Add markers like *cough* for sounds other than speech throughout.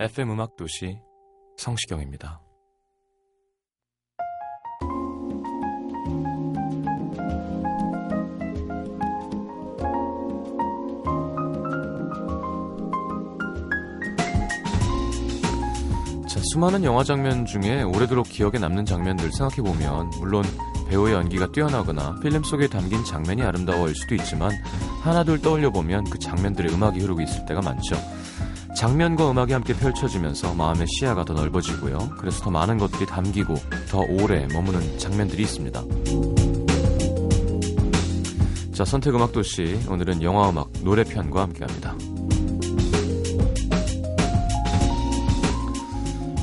FM 음악 도시 성시경입니다. 자, 수많은 영화 장면 중에 오래도록 기억에 남는 장면들 생각해보면 물론 배우의 연기가 뛰어나거나 필름 속에 담긴 장면이 아름다워일 수도 있지만 하나둘 떠올려보면 그 장면들의 음악이 흐르고 있을 때가 많죠. 장면과 음악이 함께 펼쳐지면서 마음의 시야가 더 넓어지고요. 그래서 더 많은 것들이 담기고 더 오래 머무는 장면들이 있습니다. 자, 선택 음악 도시 오늘은 영화 음악 노래편과 함께 합니다.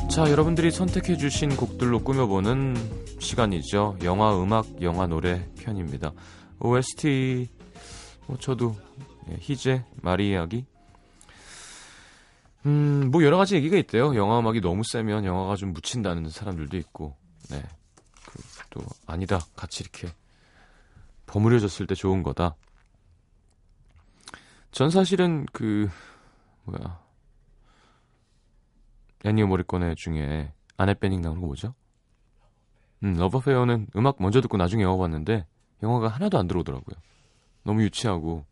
자, 여러분들이 선택해 주신 곡들로 꾸며보는 시간이죠. 영화 음악, 영화 노래 편입니다. OST, 뭐 저도 예, 희재, 마리 이야기. 음, 뭐 여러 가지 얘기가 있대요. 영화 음악이 너무 세면 영화가 좀 묻힌다는 사람들도 있고, 네. 그, 또 아니다. 같이 이렇게 버무려졌을 때 좋은 거다. 전 사실은 그 뭐야 애니어 모리꺼네 중에 아넷 베닝 나오는 거 뭐죠? 음, 러버페어는 음악 먼저 듣고 나중에 영화 봤는데 영화가 하나도 안 들어오더라고요. 너무 유치하고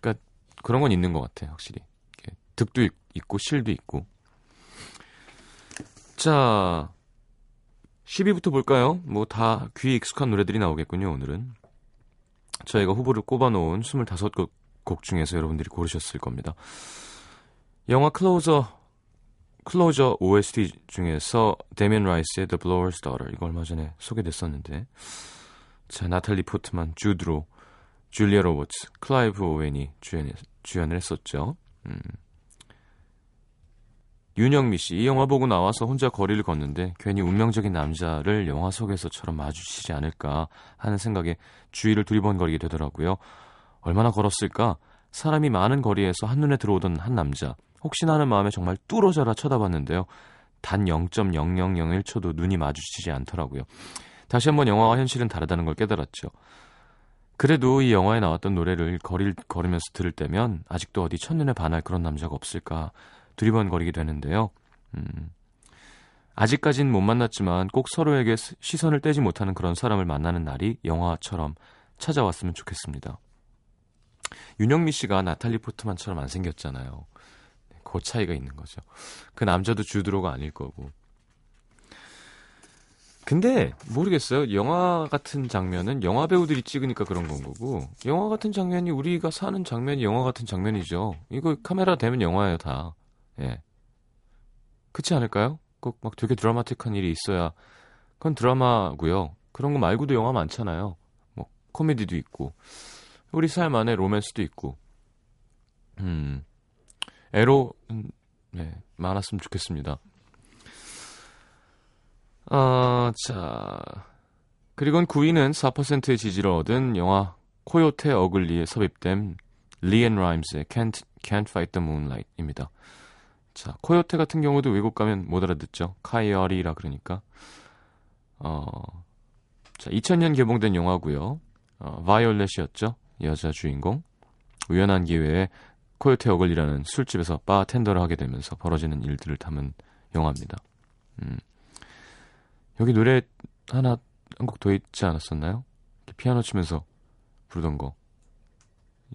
그러니까 그런 건 있는 것 같아 확실히 득도 있, 있고 실도 있고 자 10위부터 볼까요? 뭐 다 귀에 익숙한 노래들이 나오겠군요 오늘은 저희가 후보를 꼽아놓은 25곡 곡 중에서 여러분들이 고르셨을 겁니다. 영화 Closer Closer OST 중에서 데미안 라이스의 The Blower's Daughter 이거 얼마 전에 소개됐었는데 자 나탈리 포트만, 주드로, 줄리아 로버츠, 클라이브 오웬이 주연, 주연을 했었죠. 음. 윤영미 씨, 이 영화 보고 나와서 혼자 거리를 걷는데 괜히 운명적인 남자를 영화 속에서처럼 마주치지 않을까 하는 생각에 주위를 두리번거리게 되더라고요. 얼마나 걸었을까? 사람이 많은 거리에서 한눈에 들어오던 한 남자. 혹시나 하는 마음에 정말 뚫어져라 쳐다봤는데요. 단 0.0001초도 눈이 마주치지 않더라고요. 다시 한번 영화와 현실은 다르다는 걸 깨달았죠. 그래도 이 영화에 나왔던 노래를 거리를 걸으면서 들을 때면 아직도 어디 첫눈에 반할 그런 남자가 없을까 두리번거리게 되는데요. 음, 아직까진 못 만났지만 꼭 서로에게 시선을 떼지 못하는 그런 사람을 만나는 날이 영화처럼 찾아왔으면 좋겠습니다. 윤영미 씨가 나탈리 포트만처럼 안 생겼잖아요. 그 차이가 있는 거죠. 그 남자도 주드로가 아닐 거고. 근데 모르겠어요. 영화 같은 장면은 영화 배우들이 찍으니까 그런 건 거고 영화 같은 장면이 우리가 사는 장면이 영화 같은 장면이죠. 이거 카메라 대면 영화예요 다. 예. 그렇지 않을까요? 꼭 막 되게 드라마틱한 일이 있어야 그건 드라마고요. 그런 거 말고도 영화 많잖아요. 뭐 코미디도 있고 우리 삶 안에 로맨스도 있고 음 에로 음, 네, 많았으면 좋겠습니다. 아, 자. 그리고 9위는 4%의 지지를 얻은 영화 Coyote Ugly에 삽입된 리앤 라임스의 Can't, Can't Fight the Moonlight입니다. 자, 코요테 같은 경우도 외국 가면 못 알아듣죠. 카이어리라 그러니까. 어, 자, 2000년 개봉된 영화고요. 어, 바이올렛이었죠. 여자 주인공. 우연한 기회에 코요테 어글리라는 술집에서 바텐더를 하게 되면서 벌어지는 일들을 담은 영화입니다. 음. 여기 노래 하나 한 곡 더 있지 않았었나요? 피아노 치면서 부르던 거.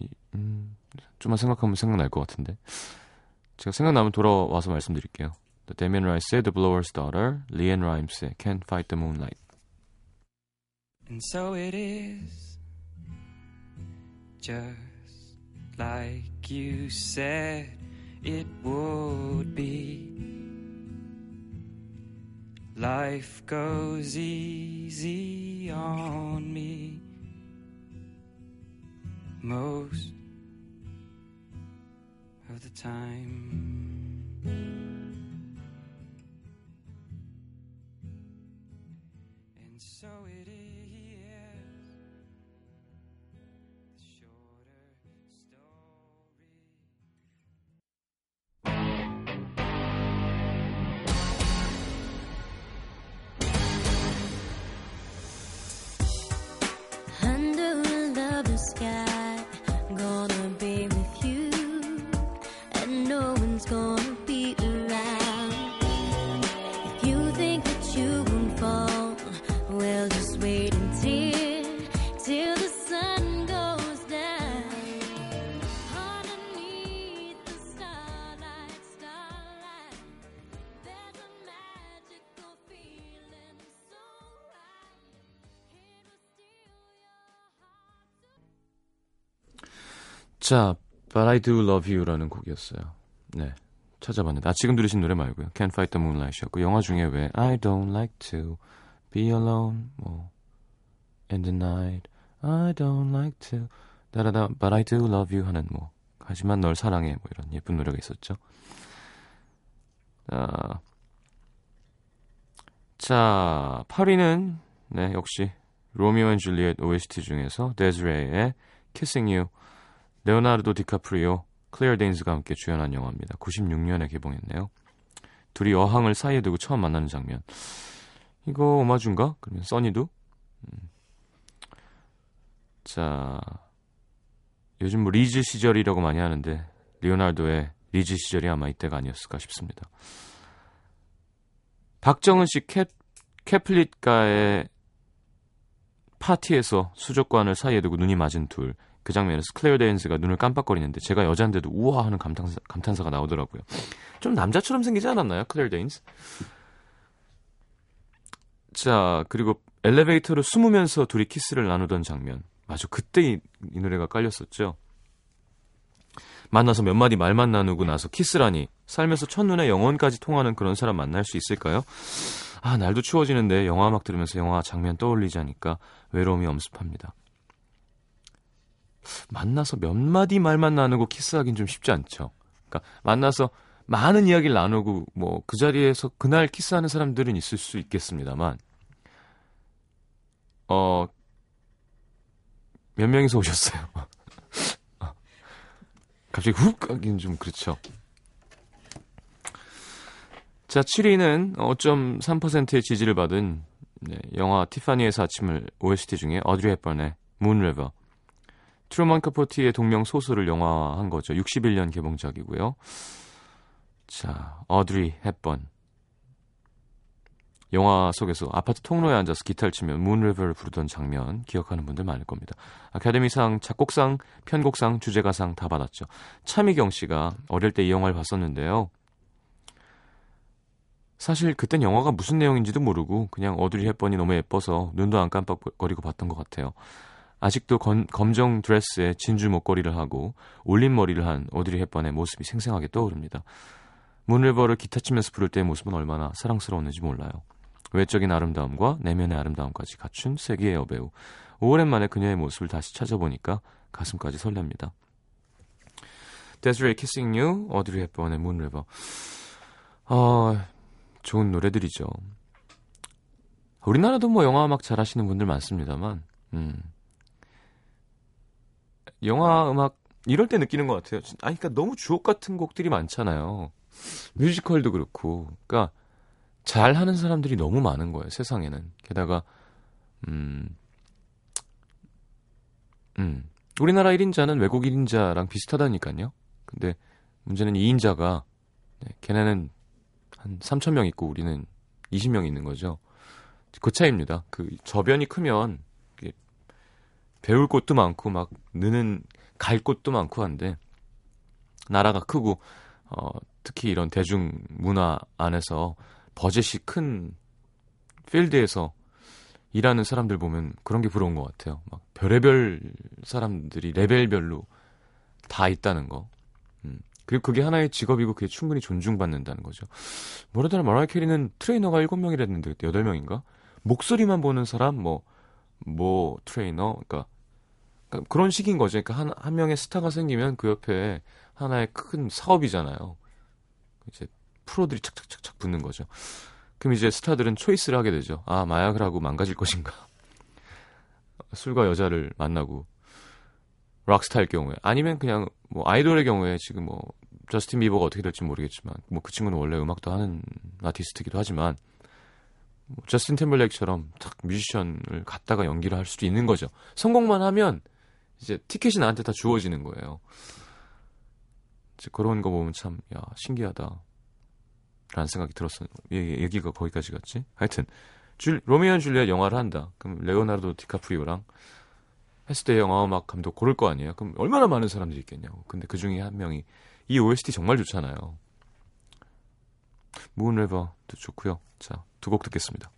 이, 음, 좀만 생각하면 생각날 것 같은데. 제가 생각나면 돌아와서 말씀드릴게요. The Damien Rice의 The Blower's Daughter, Leanne Rimes의 Can't Fight the Moonlight. And so it is just like you said it would be. Life goes easy on me most of the time. 자, But I Do Love You라는 곡이었어요. 네. 찾아봤는데. 아, 지금 들으신 노래 말고요. Can't Fight the Moonlight이었고, 영화 중에 왜 I don't like to be alone, 뭐, in the night, I don't like to, 다라다, But I do love you 하는 뭐, 하지만 널 사랑해, 뭐 이런 예쁜 노래가 있었죠. 아, 자, 8위는, 네, 역시, Romeo and Juliet OST 중에서 데즈레이의 Kissing You, 레오나르도 디카프리오, 클레어 데인스가 함께 주연한 영화입니다. 96년에 개봉했네요. 둘이 어항을 사이에 두고 처음 만나는 장면. 이거 오마주인가? 그러면 써니도? 음. 자, 요즘 뭐 리즈 시절이라고 많이 하는데 레오나르도의 리즈 시절이 아마 이때가 아니었을까 싶습니다. 박정은 씨 캐, 캐플릿가의 파티에서 수족관을 사이에 두고 눈이 맞은 둘. 그 장면에서 클레어 데인스가 눈을 깜빡거리는데 제가 여잔데도 우와 하는 감탄사, 감탄사가 나오더라고요. 좀 남자처럼 생기지 않았나요? 클레어 데인스? 자, 그리고 엘리베이터로 숨으면서 둘이 키스를 나누던 장면. 맞아, 그때 이, 이 노래가 깔렸었죠. 만나서 몇 마디 말만 나누고 나서 키스라니. 살면서 첫눈에 영혼까지 통하는 그런 사람 만날 수 있을까요? 아, 날도 추워지는데 영화 음악 들으면서 영화 장면 떠올리자니까 외로움이 엄습합니다. 만나서 몇 마디 말만 나누고 키스하긴 좀 쉽지 않죠. 그러니까 만나서 많은 이야기를 나누고 뭐 그 자리에서 그날 키스하는 사람들은 있을 수 있겠습니다만 어 몇 명이서 오셨어요. *laughs* 갑자기 훅 하긴 좀 그렇죠. 자, 7위는 5.3%의 지지를 받은 네, 영화 티파니에서 아침을 OST 중에 오드리 헵번의 Moon River 트루먼 카포티의 동명 소설을 영화한 거죠. 61년 개봉작이고요. 자, 오드리 헵번. 영화 속에서 아파트 통로에 앉아서 기타를 치며 Moon River를 부르던 장면 기억하는 분들 많을 겁니다. 아카데미상, 작곡상, 편곡상, 주제가상 다 받았죠. 차미경 씨가 어릴 때 이 영화를 봤었는데요. 사실 그땐 영화가 무슨 내용인지도 모르고 그냥 어드리 헵번이 너무 예뻐서 눈도 안 깜빡거리고 봤던 것 같아요. 아직도 건, 검정 드레스에 진주 목걸이를 하고 올린 머리를 한 어드리 헵번의 모습이 생생하게 떠오릅니다. 문리버를 기타 치면서 부를 때의 모습은 얼마나 사랑스러웠는지 몰라요. 외적인 아름다움과 내면의 아름다움까지 갖춘 세계의 여배우. 오랜만에 그녀의 모습을 다시 찾아보니까 가슴까지 설렙니다. 데즈레이 Kissing You, 오드리 헵번의 Moon River. 아, 좋은 노래들이죠. 우리나라도 뭐 영화 음악 잘하시는 분들 많습니다만, 음. 영화 음악 이럴 때 느끼는 것 같아요. 아니, 그러니까 너무 주옥 같은 곡들이 많잖아요. 뮤지컬도 그렇고, 그러니까 잘 하는 사람들이 너무 많은 거예요. 세상에는. 게다가 음, 음, 우리나라 1인자는 외국 1인자랑 비슷하다니까요. 근데 문제는 2인자가 네, 걔네는 한 3천 명 있고 우리는 20명 있는 거죠. 그 차이입니다. 그 저변이 크면 배울 곳도 많고 막 느는 갈 곳도 많고 한데 나라가 크고 어, 특히 이런 대중 문화 안에서 버젯이 큰 필드에서 일하는 사람들 보면 그런 게 부러운 것 같아요. 막 별의별 사람들이 레벨별로 다 있다는 거. 음. 그리고 그게 하나의 직업이고 그게 충분히 존중받는다는 거죠. 뭐라더라 머라이어 캐리는 트레이너가 7명이랬는데 그때 8명인가? 목소리만 보는 사람 뭐 뭐 트레이너 그러니까, 그러니까 그런 식인 거죠. 그러니까 한, 한 명의 스타가 생기면 그 옆에 하나의 큰 사업이잖아요. 이제 프로들이 착착착착 붙는 거죠. 그럼 이제 스타들은 초이스를 하게 되죠. 아, 마약을 하고 망가질 것인가. *laughs* 술과 여자를 만나고 락스타일 경우에 아니면 그냥 뭐 아이돌의 경우에 지금 뭐 저스틴 비버가 어떻게 될지 모르겠지만 뭐 그 친구는 원래 음악도 하는 아티스트기도 하지만 뭐 저스틴 템블레이크처럼 딱 뮤지션을 갖다가 연기를 할 수도 있는 거죠. 성공만 하면 이제 티켓이 나한테 다 주어지는 거예요. 이제 그런 거 보면 참 야 신기하다. 라는 생각이 들었어요. 얘기가 거기까지 갔지? 하여튼 줄, Romeo and Juliet 영화를 한다. 그럼 레오나르도 디카프리오랑 했을 때 영화 음악 감독 고를 거 아니에요? 그럼 얼마나 많은 사람들이 있겠냐고. 근데 그 중에 한 명이 이 OST 정말 좋잖아요. Moon River도 좋고요. 자, 두 곡 듣겠습니다.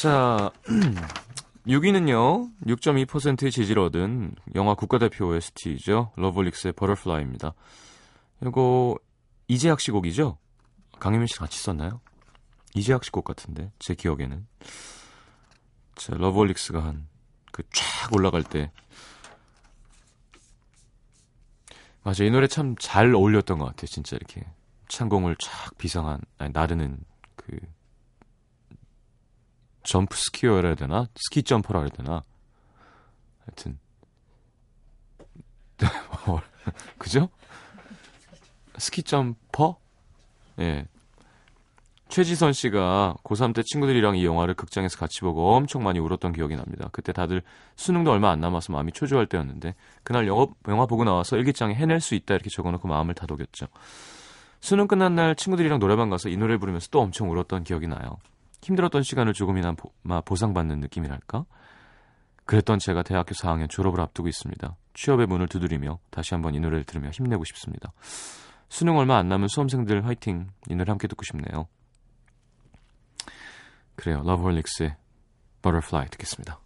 자, *clears throat* 6위는요, 6.2%의 지지를 얻은 영화 국가대표 OST죠. 러브홀릭스의 Butterfly입니다. 이거, 이재학 씨 곡이죠? 강현민 씨랑 같이 썼나요? 이재학 씨 곡 같은데, 제 기억에는. 자, 러브홀릭스가 한, 그 쫙 올라갈 때. 맞아, 이 노래 참 잘 어울렸던 것 같아요, 진짜 이렇게. 창공을 쫙 비상한, 아니, 나르는 그, 점프 스키어라 해야 되나? 스키 점퍼라 해야 되나? 하여튼 *laughs* 그죠? 스키 점퍼? 예. 최지선 씨가 고3 때 친구들이랑 이 영화를 극장에서 같이 보고 엄청 많이 울었던 기억이 납니다. 그때 다들 수능도 얼마 안 남아서 마음이 초조할 때였는데 그날 영화, 영화 보고 나와서 일기장에 해낼 수 있다 이렇게 적어놓고 마음을 다독였죠. 수능 끝난 날 친구들이랑 노래방 가서 이 노래를 부르면서 또 엄청 울었던 기억이 나요. 힘들었던 시간을 조금이나 보, 보상받는 느낌이랄까? 그랬던 제가 대학교 4학년 졸업을 앞두고 있습니다. 취업의 문을 두드리며 다시 한번 이 노래를 들으며 힘내고 싶습니다. 수능 얼마 안 남은 수험생들 화이팅! 이 노래 함께 듣고 싶네요. 그래요. 러브홀릭스의 Butterfly 듣겠습니다.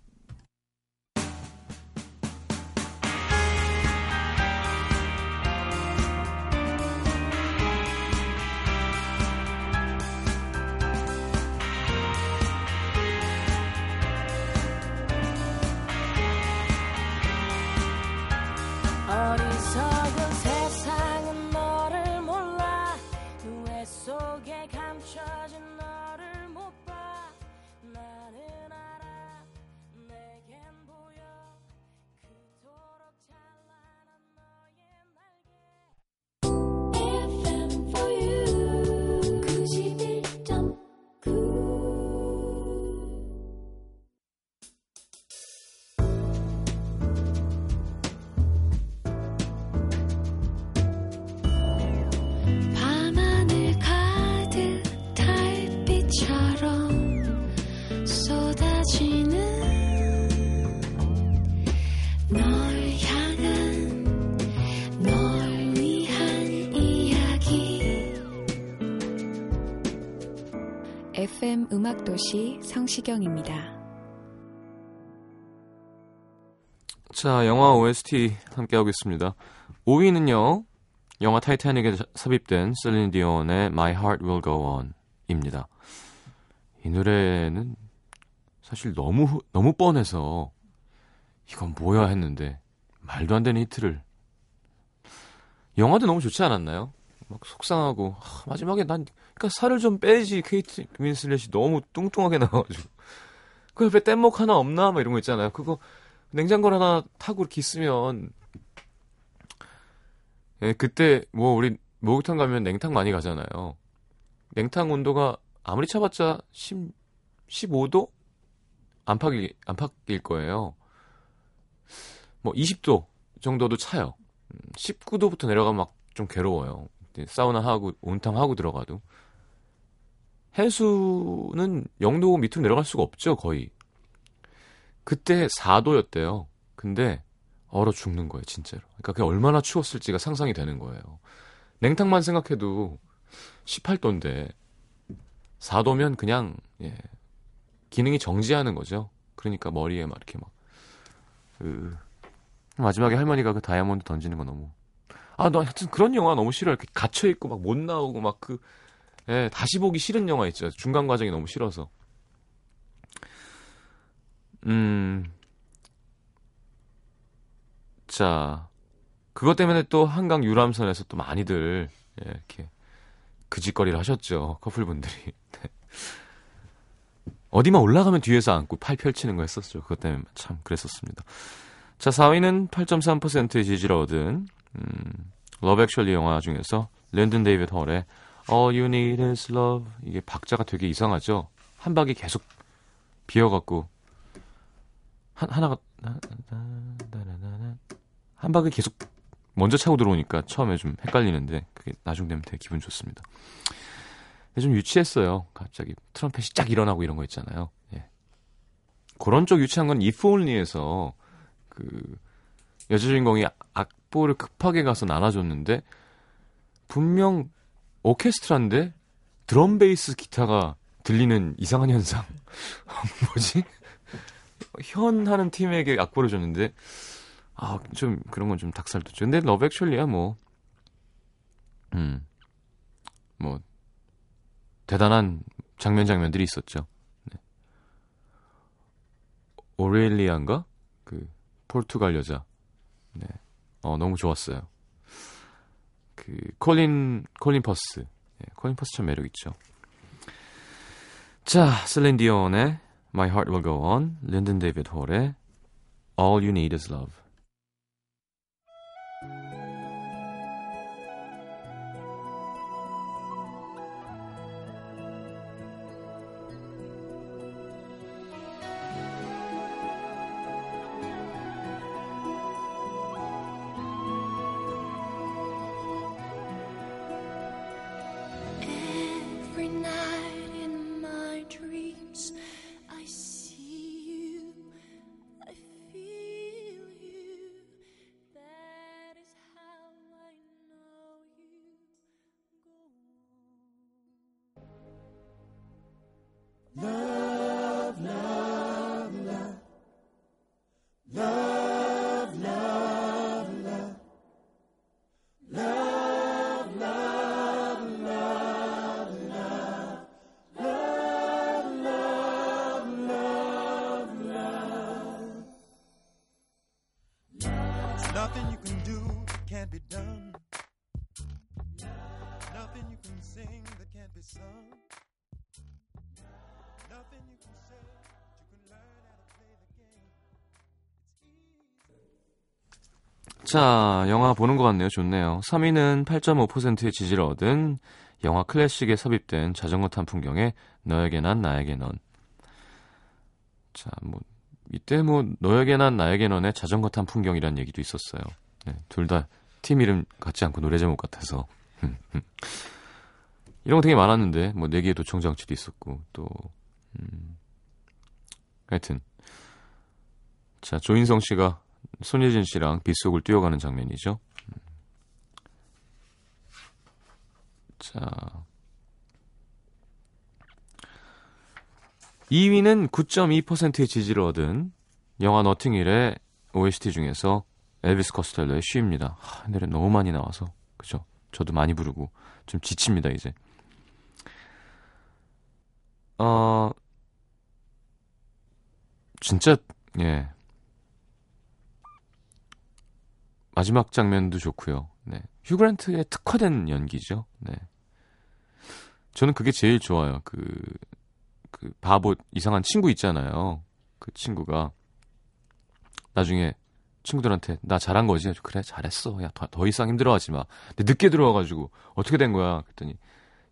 FM 음악도시 성시경입니다. 자, 영화 OST 함께하고 있습니다. 5위는요, 영화 타이타닉에 삽입된 셀린 디온의 My Heart Will Go On 입니다. 이 노래는 사실 너무, 너무 뻔해서 이건 뭐야 했는데 말도 안 되는 히트를. 영화도 너무 좋지 않았나요? 막 속상하고, 하, 마지막에 난, 그니까 살을 좀 빼지, 케이트 윈슬렛이 너무 뚱뚱하게 나와가지고. 그 옆에 뗏목 하나 없나? 막 이런 거 있잖아요. 그거 냉장고 하나 타고 이렇게 있으면 예, 그때 뭐 우리 목욕탕 가면 냉탕 많이 가잖아요. 냉탕 온도가 아무리 차봤자 10, 15도 안팎일 안팎일 거예요. 뭐 20도 정도도 차요. 19도부터 내려가면 막 좀 괴로워요. 사우나 하고 온탕 하고 들어가도 해수는 0도 밑으로 내려갈 수가 없죠 거의. 그때 4도였대요. 근데 얼어 죽는 거예요, 진짜로. 그러니까 그게 얼마나 추웠을지가 상상이 되는 거예요. 냉탕만 생각해도 18도인데 4도면 그냥 예, 기능이 정지하는 거죠. 그러니까 머리에 막 이렇게 막 으, 마지막에 할머니가 그 다이아몬드 던지는 거 너무 아, 나 하여튼 그런 영화 너무 싫어요. 이렇게 갇혀 있고 막 못 나오고 막그 예, 다시 보기 싫은 영화 있죠. 중간 과정이 너무 싫어서. 음. 자, 그것 때문에 또 한강 유람선에서 또 많이들 예, 이렇게 그짓거리를 하셨죠. 커플분들이. *laughs* 네. 어디만 올라가면 뒤에서 안고 팔 펼치는 거 했었죠. 그것 때문에 참 그랬었습니다. 자, 4위는 8.3%의 지지를 얻은 음, Love Actually 영화 중에서 린든 데이빗 홀의 All You Need Is Love 이게 박자가 되게 이상하죠. 한 박이 계속 비어갖고 한 하나가 한 박이 계속 먼저 차고 들어오니까 처음에 좀 헷갈리는데 그게 나중 되면 되게 기분 좋습니다. 좀 유치했어요. 갑자기 트럼펫이 쫙 일어나고 이런 거 있잖아요. 예. 그런 쪽 유치한 건 If Only에서 그 여자 주인공이 악보를 급하게 가서 나눠줬는데 분명 오케스트라인데 드럼 베이스 기타가 들리는 이상한 현상 *laughs* 뭐지? 현 하는 팀에게 악보를 줬는데 아 좀 그런 건 좀 닭살 돋죠. 근데 러브 액츄얼리야 뭐 음. 뭐 대단한 장면 장면들이 있었죠. 네. 오렐리안가 그 포르투갈 여자. 네. 어 너무 좋았어요. 그 콜린 콜린 퍼스. 네, 콜린 퍼스 참 매력 있죠. 자, 슬린 디온의 My Heart Will Go On, 린든 데이비드 홀의 All You Need Is Love. 자, 영화 보는 것 같네요. 좋네요. 3위는 8.5%의 지지를 얻은 영화 클래식에 삽입된 자전거 탄 풍경의 너에게 난 나에게 넌. 자, 뭐 이때 뭐 너에게 난 나에게 넌의 자전거 탄 풍경이라는 얘기도 있었어요. 네, 둘다 팀 이름 같지 않고 노래 제목 같아서. *laughs* 이런 거 되게 많았는데 뭐네 개의 도청 장치도 있었고 또 음, 하여튼 자 조인성 씨가 손예진 씨랑 빗속을 뛰어가는 장면이죠. 음. 자 2위는 9.2%의 지지를 얻은 영화 너팅힐의 OST 중에서 엘비스 커스텔러의 쉬입니다. 하, 이 노래 너무 많이 나와서 그죠? 저도 많이 부르고 좀 지칩니다 이제. 어 진짜 예 마지막 장면도 좋고요. 네. 휴그랜트의 특화된 연기죠. 네. 저는 그게 제일 좋아요. 그, 그 바보 이상한 친구 있잖아요. 그 친구가 나중에 친구들한테 나 잘한 거지. 그래 잘했어. 야 더, 더 이상 힘들어하지 마. 근데 늦게 들어와가지고 어떻게 된 거야? 그랬더니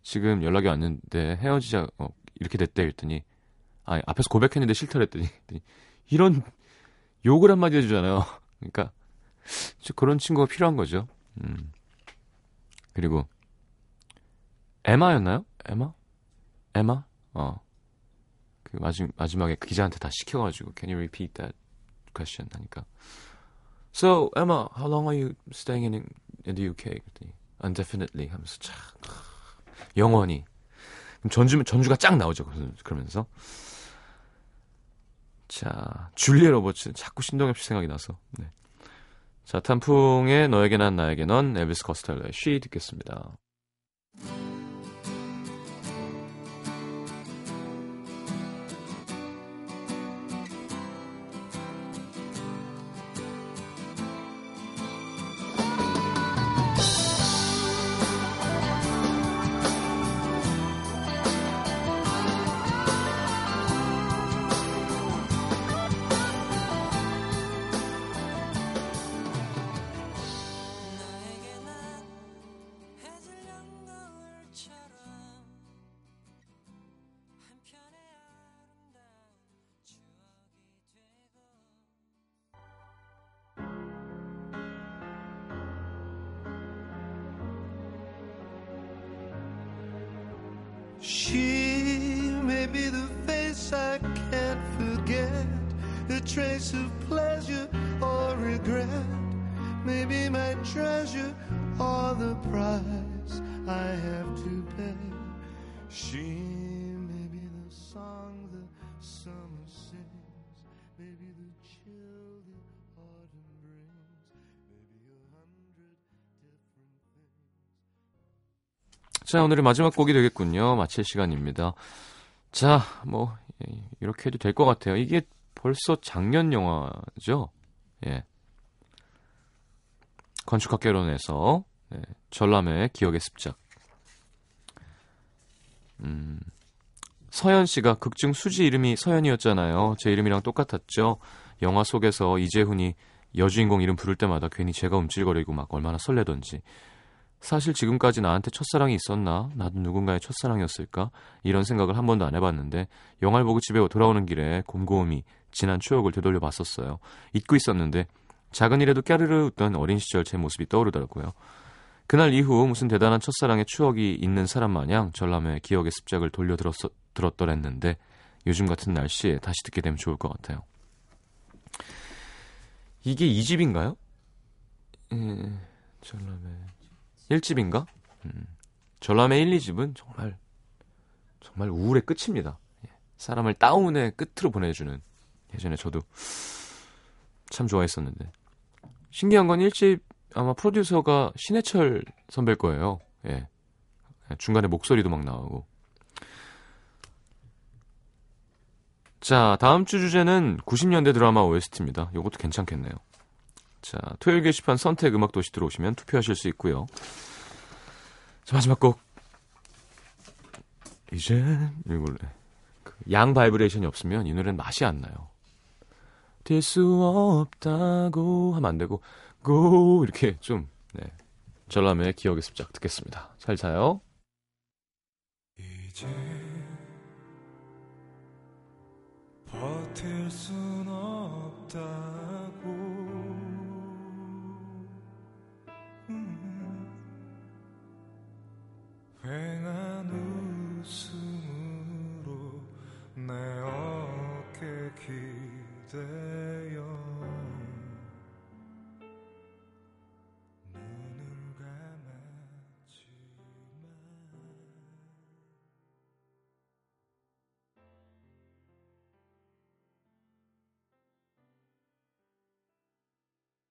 지금 연락이 왔는데 헤어지자 어, 이렇게 됐대. 그랬더니 아 앞에서 고백했는데 싫다랬더니 이런 욕을 한마디 해주잖아요. *laughs* 그러니까 그런 친구가 필요한 거죠. 음. 그리고 에마였나요? 에마? 에마? 어. 그 마지, 마지막에 그 기자한테 다 시켜가지고 Can you repeat that question? 하니까 So Emma, how long are you staying in, in the UK? 그랬더니 Indefinitely 하면서 참 영원히 전주 전주가 쫙 나오죠. 그러면서 자 줄리에 로버츠 자꾸 신동엽 씨 생각이 나서 네. 자, 탄풍의 너에게 난 나에게 넌 엘비스 커스텔러의 쉬 듣겠습니다. She may be the face I can't forget, a trace of pleasure or regret. Maybe my treasure or the price I have to pay. She may be the song the summer sings, maybe the chill 자, 오늘의 마지막 곡이 되겠군요. 마칠 시간입니다. 자, 뭐 예, 이렇게 해도 될 것 같아요. 이게 벌써 작년 영화죠. 예. 건축학개론에서 네, 전람의 기억의 습작. 음, 서현 씨가 극중 수지 이름이 서현이었잖아요. 제 이름이랑 똑같았죠. 영화 속에서 이재훈이 여주인공 이름 부를 때마다 괜히 제가 움찔거리고 막 얼마나 설레던지. 사실 지금까지 나한테 첫사랑이 있었나? 나도 누군가의 첫사랑이었을까? 이런 생각을 한 번도 안 해봤는데 영화를 보고 집에 돌아오는 길에 곰곰이 지난 추억을 되돌려 봤었어요. 잊고 있었는데 작은 일에도 까르르 웃던 어린 시절 제 모습이 떠오르더라고요. 그날 이후 무슨 대단한 첫사랑의 추억이 있는 사람 마냥 전람의 기억의 습작을 돌려 들었, 들었더랬는데 요즘 같은 날씨에 다시 듣게 되면 좋을 것 같아요. 이게 2집인가요? 예, 전람의 1집인가? 음, 전람의 1, 2집은 정말 정말 우울의 끝입니다. 예, 사람을 다운의 끝으로 보내주는 예전에 저도 참 좋아했었는데 신기한 건 1집 아마 프로듀서가 신해철 선배일 거예요. 예. 중간에 목소리도 막 나오고. 자, 다음 주 주제는 90년대 드라마 OST입니다. 이것도 괜찮겠네요. 자, 토요일 게시판 선택 음악 도시 들어오시면 투표하실 수 있고요. 자, 마지막 곡. 이제 이걸로 그냥 바이브레이션이 없으면 이 노래는 맛이 안 나요. 될 수 없다고 하면 안 되고 고 이렇게 좀 네. 전람의 기억의 습작 듣겠습니다. 잘 자요. 이제 버틸 순 없다 휑한 웃음으로 내 어깨 기대